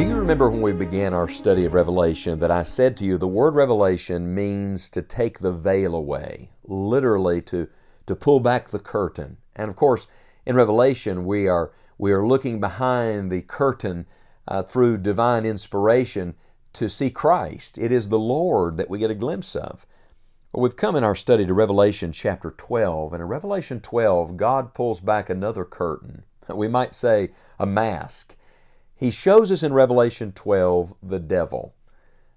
Do you remember when we began our study of Revelation that I said to you the word revelation means to take the veil away, literally to, to pull back the curtain. And of course, in Revelation, we are, we are looking behind the curtain uh, through divine inspiration to see Christ. It is the Lord that we get a glimpse of. Well, we've come in our study to Revelation chapter 12, and in Revelation 12, God pulls back another curtain. We might say a mask he shows us in Revelation 12 the devil.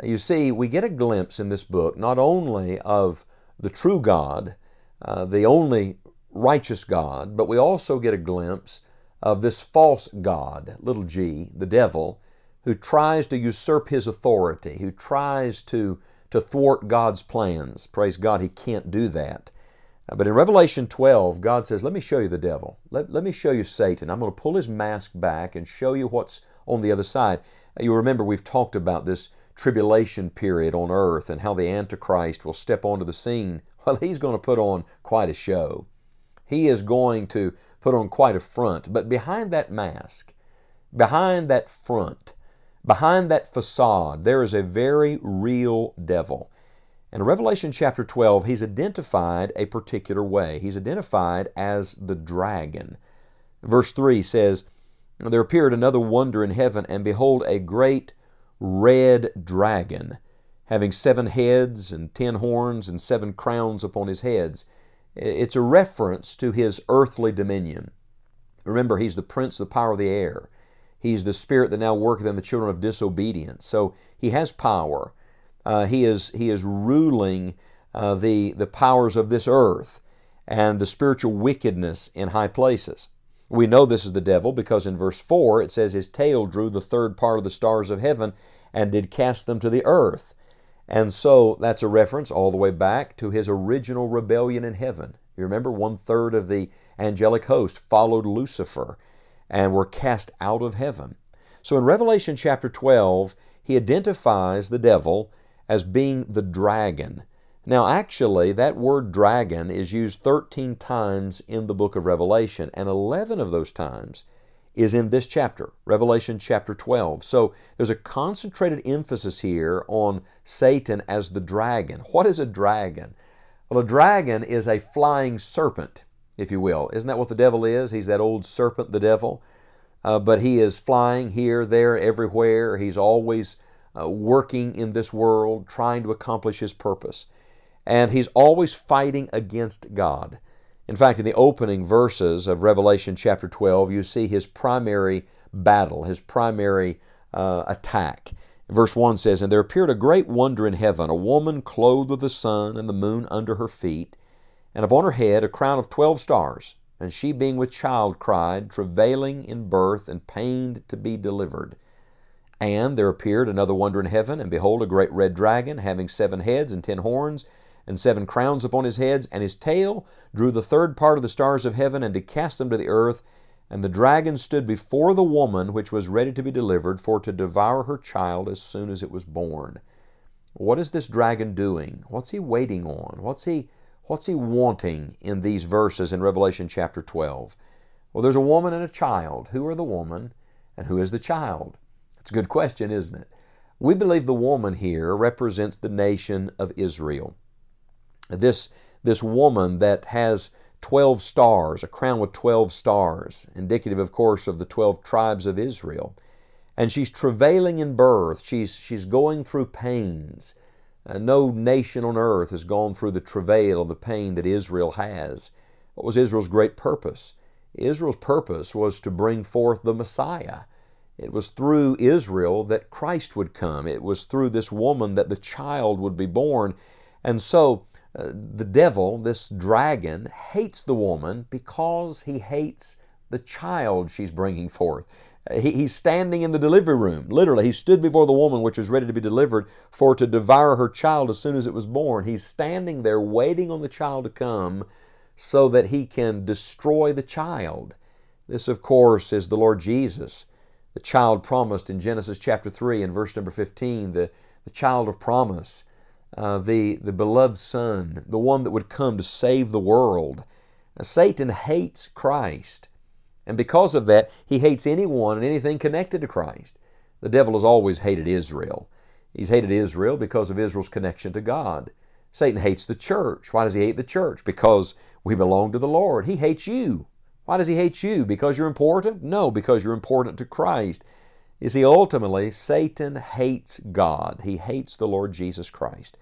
Now, you see, we get a glimpse in this book not only of the true God, uh, the only righteous God, but we also get a glimpse of this false God, little g, the devil, who tries to usurp his authority, who tries to, to thwart God's plans. Praise God, he can't do that. Uh, but in Revelation 12, God says, Let me show you the devil. Let, let me show you Satan. I'm going to pull his mask back and show you what's on the other side. You remember we've talked about this tribulation period on earth and how the Antichrist will step onto the scene. Well, he's going to put on quite a show. He is going to put on quite a front. But behind that mask, behind that front, behind that facade, there is a very real devil. In Revelation chapter 12, he's identified a particular way. He's identified as the dragon. Verse 3 says, There appeared another wonder in heaven, and behold, a great red dragon, having seven heads and ten horns and seven crowns upon his heads. It's a reference to his earthly dominion. Remember, he's the prince of the power of the air. He's the spirit that now worketh in the children of disobedience. So he has power. Uh, he, is, he is ruling uh, the, the powers of this earth and the spiritual wickedness in high places. We know this is the devil because in verse 4 it says, His tail drew the third part of the stars of heaven and did cast them to the earth. And so that's a reference all the way back to his original rebellion in heaven. You remember, one third of the angelic host followed Lucifer and were cast out of heaven. So in Revelation chapter 12, he identifies the devil as being the dragon. Now, actually, that word dragon is used 13 times in the book of Revelation, and 11 of those times is in this chapter, Revelation chapter 12. So there's a concentrated emphasis here on Satan as the dragon. What is a dragon? Well, a dragon is a flying serpent, if you will. Isn't that what the devil is? He's that old serpent, the devil. Uh, but he is flying here, there, everywhere. He's always uh, working in this world, trying to accomplish his purpose. And he's always fighting against God. In fact, in the opening verses of Revelation chapter 12, you see his primary battle, his primary uh, attack. Verse 1 says, And there appeared a great wonder in heaven, a woman clothed with the sun and the moon under her feet, and upon her head a crown of twelve stars. And she, being with child, cried, travailing in birth and pained to be delivered. And there appeared another wonder in heaven, and behold, a great red dragon, having seven heads and ten horns, and seven crowns upon his heads, and his tail drew the third part of the stars of heaven, and to cast them to the earth. And the dragon stood before the woman which was ready to be delivered, for to devour her child as soon as it was born. What is this dragon doing? What's he waiting on? What's he, what's he wanting in these verses in Revelation chapter 12? Well, there's a woman and a child. Who are the woman, and who is the child? It's a good question, isn't it? We believe the woman here represents the nation of Israel. This, this woman that has 12 stars, a crown with 12 stars, indicative, of course, of the 12 tribes of Israel. And she's travailing in birth, she's, she's going through pains. Uh, no nation on earth has gone through the travail of the pain that Israel has. What was Israel's great purpose? Israel's purpose was to bring forth the Messiah. It was through Israel that Christ would come. It was through this woman that the child would be born. And so The devil, this dragon, hates the woman because he hates the child she's bringing forth. He, he's standing in the delivery room. Literally, he stood before the woman which was ready to be delivered for to devour her child as soon as it was born. He's standing there waiting on the child to come so that he can destroy the child. This, of course, is the Lord Jesus, the child promised in Genesis chapter 3 and verse number 15, the, the child of promise, uh, the, the beloved Son, the one that would come to save the world. Now, Satan hates Christ, and because of that, he hates anyone and anything connected to Christ. The devil has always hated Israel. He's hated Israel because of Israel's connection to God. Satan hates the church. Why does he hate the church? Because we belong to the Lord. He hates you. Why does he hate you? Because you're important? No, because you're important to Christ. You see, ultimately, Satan hates God. He hates the Lord Jesus Christ.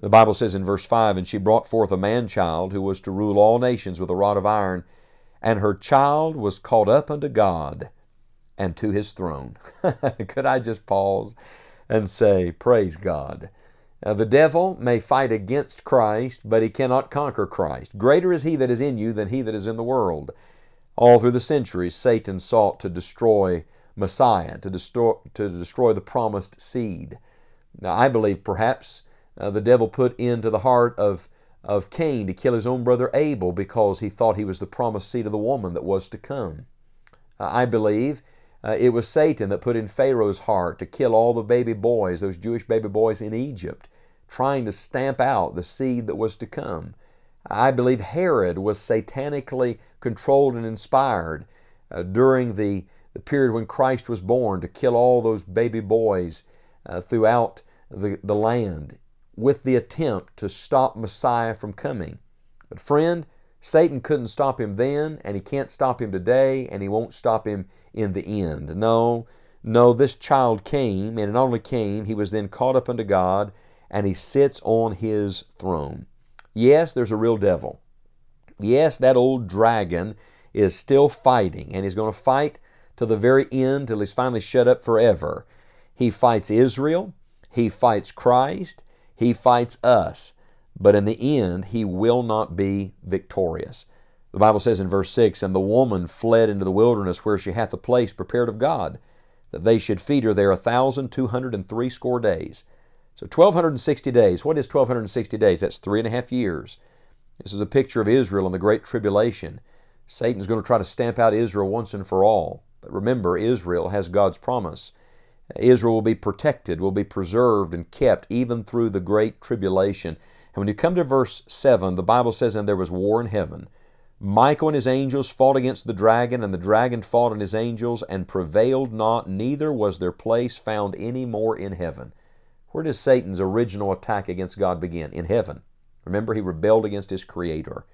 The Bible says in verse 5 And she brought forth a man child who was to rule all nations with a rod of iron, and her child was caught up unto God and to his throne. Could I just pause and say, Praise God? Now, the devil may fight against Christ, but he cannot conquer Christ. Greater is he that is in you than he that is in the world. All through the centuries, Satan sought to destroy Messiah, to destroy, to destroy the promised seed. Now, I believe perhaps uh, the devil put into the heart of, of Cain to kill his own brother Abel because he thought he was the promised seed of the woman that was to come. Uh, I believe uh, it was Satan that put in Pharaoh's heart to kill all the baby boys, those Jewish baby boys in Egypt trying to stamp out the seed that was to come. I believe Herod was satanically controlled and inspired uh, during the, the period when Christ was born to kill all those baby boys uh, throughout the, the land with the attempt to stop Messiah from coming. But, friend, Satan couldn't stop him then, and he can't stop him today, and he won't stop him in the end. No, no, this child came, and it only came, he was then caught up unto God and he sits on his throne. Yes, there's a real devil. Yes, that old dragon is still fighting, and he's going to fight to the very end till he's finally shut up forever. He fights Israel, he fights Christ, he fights us, but in the end, he will not be victorious. The Bible says in verse 6 And the woman fled into the wilderness where she hath a place prepared of God, that they should feed her there a thousand two hundred and threescore days. So 1,260 days. What is 1,260 days? That's three and a half years. This is a picture of Israel in the Great Tribulation. Satan's going to try to stamp out Israel once and for all. But remember, Israel has God's promise. Israel will be protected, will be preserved and kept even through the Great Tribulation. And when you come to verse 7, the Bible says, And there was war in heaven. Michael and his angels fought against the dragon, and the dragon fought and his angels, and prevailed not, neither was their place found any more in heaven. Where does Satan's original attack against God begin? In heaven. Remember, he rebelled against his Creator.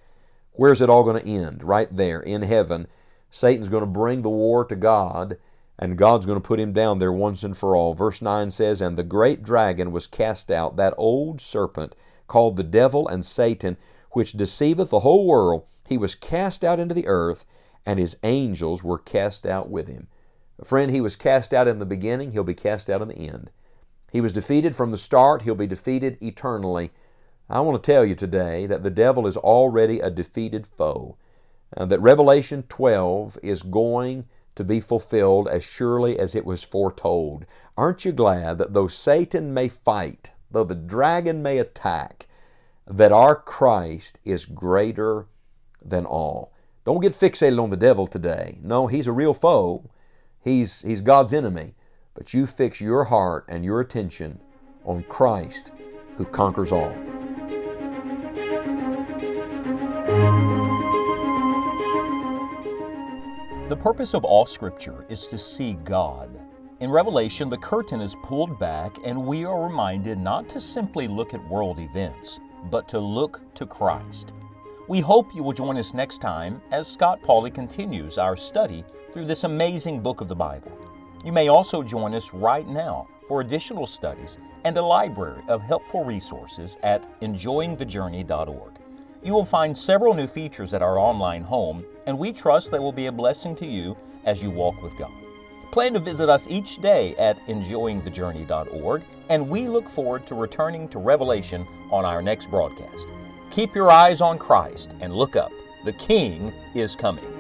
Where's it all going to end? Right there, in heaven. Satan's going to bring the war to God, and God's going to put him down there once and for all. Verse 9 says, And the great dragon was cast out, that old serpent, called the devil and Satan, which deceiveth the whole world. He was cast out into the earth, and his angels were cast out with him. Friend, he was cast out in the beginning, he'll be cast out in the end. He was defeated from the start, he'll be defeated eternally. I want to tell you today that the devil is already a defeated foe, and that Revelation 12 is going to be fulfilled as surely as it was foretold. Aren't you glad that though Satan may fight, though the dragon may attack, that our Christ is greater than all? Don't get fixated on the devil today. No, he's a real foe. He's, he's God's enemy but you fix your heart and your attention on Christ who conquers all. The purpose of all Scripture is to see God. In Revelation, the curtain is pulled back, and we are reminded not to simply look at world events, but to look to Christ. We hope you will join us next time as Scott Pauley continues our study through this amazing book of the Bible. You may also join us right now for additional studies and a library of helpful resources at enjoyingthejourney.org. You will find several new features at our online home, and we trust they will be a blessing to you as you walk with God. Plan to visit us each day at enjoyingthejourney.org, and we look forward to returning to Revelation on our next broadcast. Keep your eyes on Christ and look up. The King is coming.